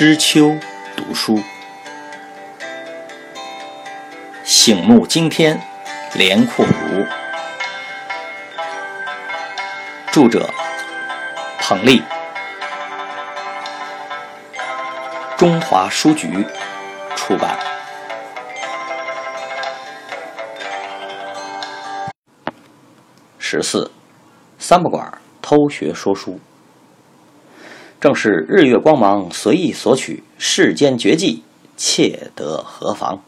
知秋读书，醒目惊天，连阔如。著者：彭丽，中华书局出版。十四，三不管偷学说书。正是日月光芒随意索取，世间绝技窃得何妨？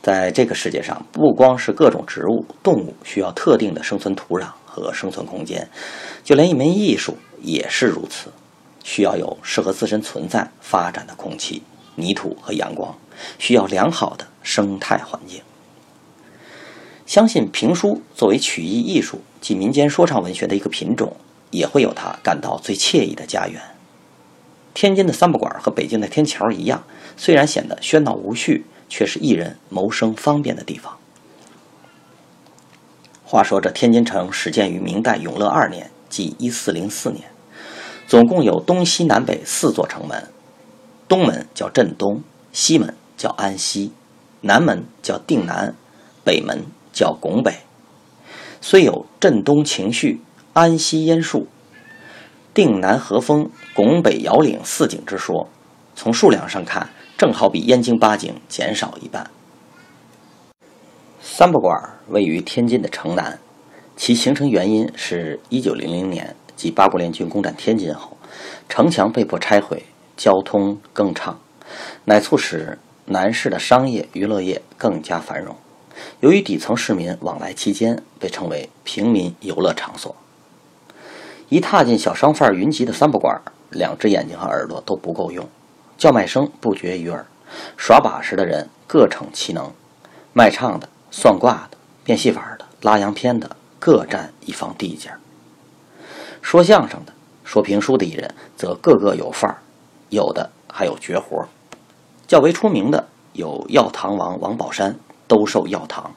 在这个世界上，不光是各种植物、动物需要特定的生存土壤和生存空间，就连一门艺术也是如此，需要有适合自身存在发展的空气、泥土和阳光，需要良好的生态环境。相信评书作为曲艺艺术及民间说唱文学的一个品种。也会有他感到最惬意的家园。天津的三不管和北京的天桥一样，虽然显得喧闹无序，却是艺人谋生方便的地方。话说这天津城始建于明代永乐二年，即一四零四年，总共有东西南北四座城门，东门叫镇东，西门叫安西，南门叫定南，北门叫拱北。虽有镇东情绪。安西烟树、定南和风、拱北遥岭四景之说，从数量上看，正好比燕京八景减少一半。三不管位于天津的城南，其形成原因是一九零零年，即八国联军攻占天津后，城墙被迫拆毁，交通更畅，乃促使南市的商业娱乐业更加繁荣。由于底层市民往来期间，被称为平民游乐场所。一踏进小商贩云集的三不管，两只眼睛和耳朵都不够用，叫卖声不绝于耳，耍把式的人各逞其能，卖唱的、算卦的、变戏法的、拉洋片的，各占一方地界说相声的、说评书的艺人则个个有范儿，有的还有绝活较为出名的有药堂王王宝山，兜售药堂；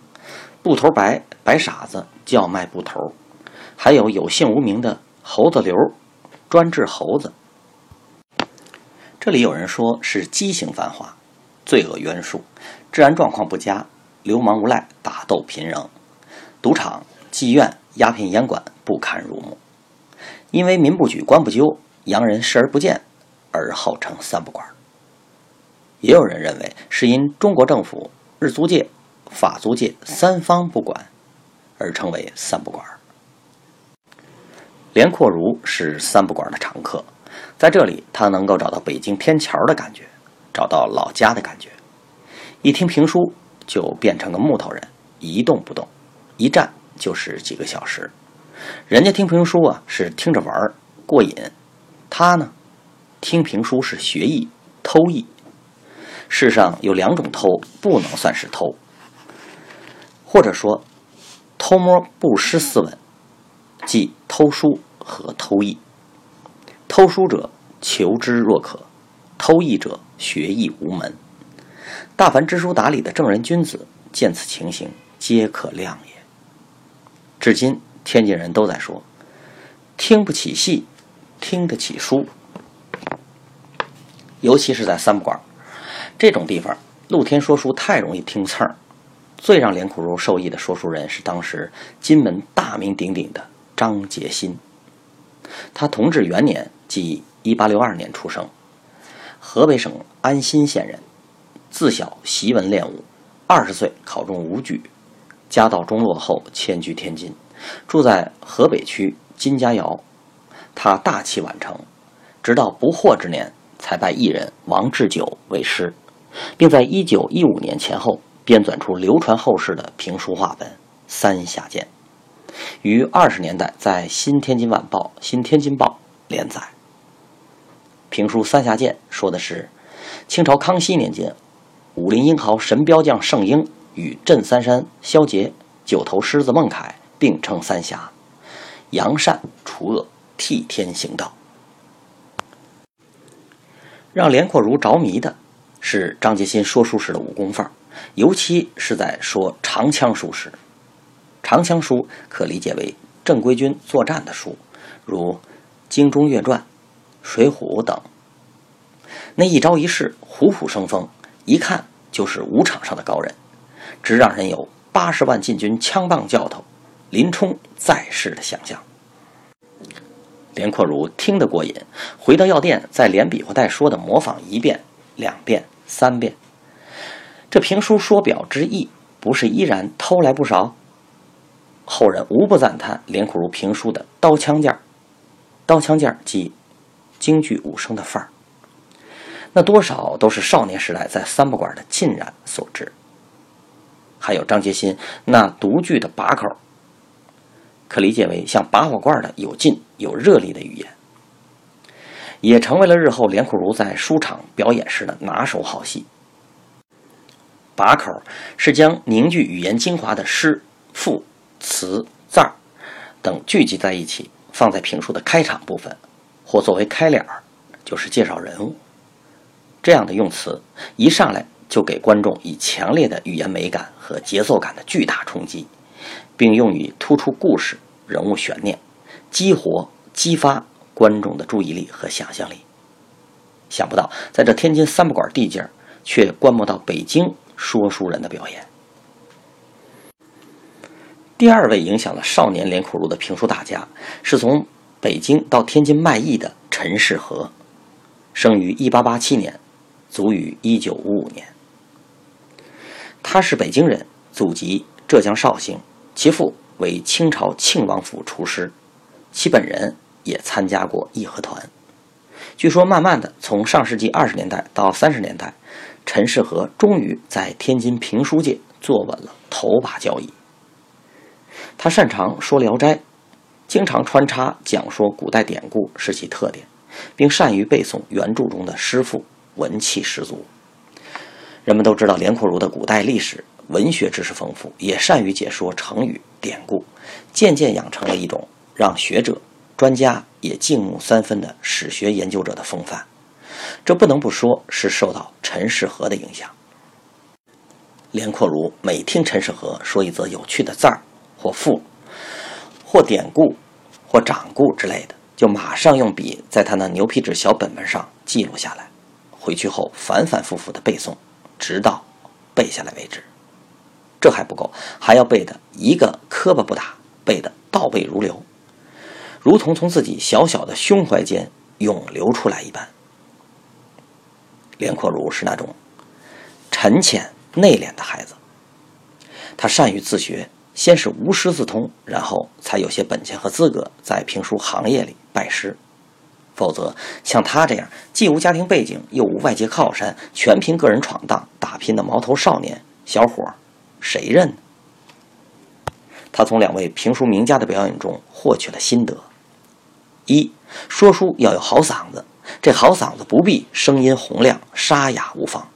布头白白傻子叫卖布头，还有有姓无名的。猴子流，专治猴子。这里有人说是畸形繁华，罪恶渊数，治安状况不佳，流氓无赖打斗频仍，赌场、妓院、鸦片烟馆不堪入目。因为民不举，官不究，洋人视而不见，而号称三不管。也有人认为是因中国政府、日租界、法租界三方不管，而称为三不管。连阔如是三不管的常客，在这里他能够找到北京天桥的感觉，找到老家的感觉。一听评书就变成个木头人，一动不动，一站就是几个小时。人家听评书啊是听着玩过瘾，他呢听评书是学艺偷艺。世上有两种偷不能算是偷，或者说偷摸不失斯文，即偷书。和偷艺，偷书者求知若渴，偷艺者学艺无门。大凡知书达理的正人君子，见此情形，皆可谅也。至今，天津人都在说，听不起戏，听得起书。尤其是在三不管这种地方，露天说书太容易听刺儿。最让连苦如受益的说书人是当时金门大名鼎鼎的张杰新。他同治元年，即一八六二年出生，河北省安新县人。自小习文练武，二十岁考中武举，家道中落后迁居天津，住在河北区金家窑。他大器晚成，直到不惑之年才拜艺人王志久为师，并在一九一五年前后编纂出流传后世的评书话本《三峡剑》。于二十年代在《新天津晚报》《新天津报》连载。评书《三峡剑》说的是清朝康熙年间，武林英豪神镖将圣婴与镇三山萧杰、九头狮子孟凯并称三峡，扬善除恶，替天行道。让连阔如着迷的是张杰新说书时的武功范儿，尤其是在说长枪书时。长枪书可理解为正规军作战的书，如《精忠岳传》《水浒》等，那一招一式虎虎生风，一看就是武场上的高人，直让人有八十万禁军枪棒教头林冲在世的想象。连阔如听得过瘾，回到药店，再连比划带说的模仿一遍、两遍、三遍。这评书说表之意，不是依然偷来不少？后人无不赞叹连苦如评书的刀枪剑刀枪剑即京剧武生的范儿。那多少都是少年时代在三不管的浸染所致。还有张杰新那独具的把口，可理解为像拔火罐的有劲有热力的语言，也成为了日后连苦如在书场表演时的拿手好戏。把口是将凝聚语言精华的诗、赋。词、字儿等聚集在一起，放在评书的开场部分，或作为开脸儿，就是介绍人物。这样的用词一上来就给观众以强烈的语言美感和节奏感的巨大冲击，并用于突出故事、人物悬念，激活、激发观众的注意力和想象力。想不到，在这天津三不管地界儿，却观摩到北京说书人的表演。第二位影响了少年连苦如的评书大家，是从北京到天津卖艺的陈士和，生于1887年，卒于1955年。他是北京人，祖籍浙江绍兴，其父为清朝庆王府厨师，其本人也参加过义和团。据说，慢慢的从上世纪二十年代到三十年代，陈士和终于在天津评书界坐稳了头把交椅。他擅长说《聊斋》，经常穿插讲说古代典故是其特点，并善于背诵原著中的诗赋，文气十足。人们都知道连阔如的古代历史文学知识丰富，也善于解说成语典故，渐渐养成了一种让学者、专家也敬慕三分的史学研究者的风范。这不能不说是受到陈士和的影响。连阔如每听陈士和说一则有趣的字儿。或赋，或典故，或掌故之类的，就马上用笔在他那牛皮纸小本本上记录下来，回去后反反复复的背诵，直到背下来为止。这还不够，还要背的一个磕巴不打，背的倒背如流，如同从自己小小的胸怀间涌流出来一般。连阔如是那种沉潜内敛的孩子，他善于自学。先是无师自通，然后才有些本钱和资格在评书行业里拜师。否则，像他这样既无家庭背景又无外界靠山，全凭个人闯荡打拼的毛头少年小伙，谁认？他从两位评书名家的表演中获取了心得：一说书要有好嗓子，这好嗓子不必声音洪亮沙哑无妨，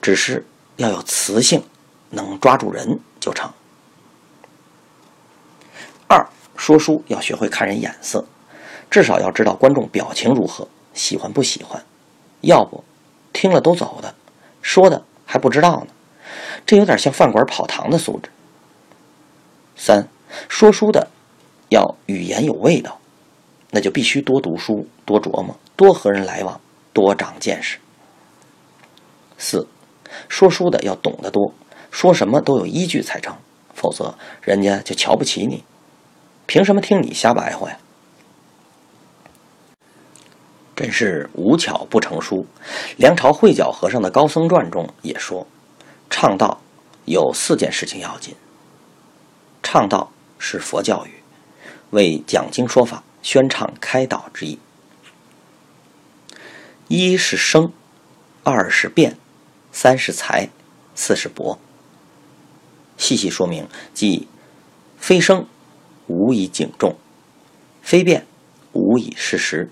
只是要有磁性，能抓住人就成。说书要学会看人眼色，至少要知道观众表情如何，喜欢不喜欢，要不听了都走的，说的还不知道呢。这有点像饭馆跑堂的素质。三说书的要语言有味道，那就必须多读书，多琢磨，多和人来往，多长见识。四说书的要懂得多，说什么都有依据才成，否则人家就瞧不起你。凭什么听你瞎白话呀？真是无巧不成书。梁朝会脚和尚的《高僧传》中也说：“唱道有四件事情要紧。唱道是佛教语，为讲经说法、宣唱开导之意。一是声，二是变，三是才，四是博。细细说明，即非声。”无以警众，非辩，无以事实；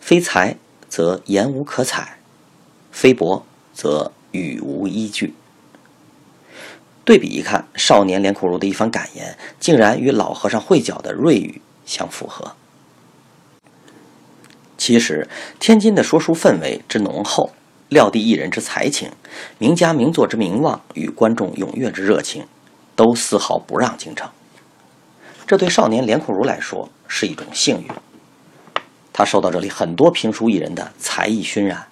非才，则言无可采；非博，则语无依据。对比一看，少年连阔如的一番感言，竟然与老和尚会脚的瑞语相符合。其实，天津的说书氛围之浓厚，撂地艺人之才情，名家名作之名望与观众踊跃之热情，都丝毫不让京城。这对少年连阔如来说是一种幸运。他受到这里很多评书艺人的才艺熏染，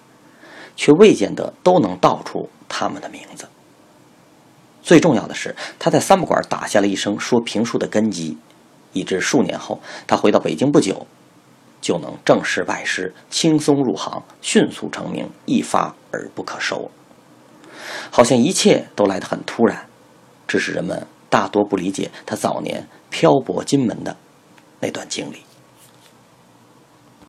却未见得都能道出他们的名字。最重要的是，他在三不管打下了一生说评书的根基，以致数年后他回到北京不久，就能正式拜师，轻松入行，迅速成名，一发而不可收。好像一切都来得很突然，只是人们大多不理解他早年漂泊金门的那段经历。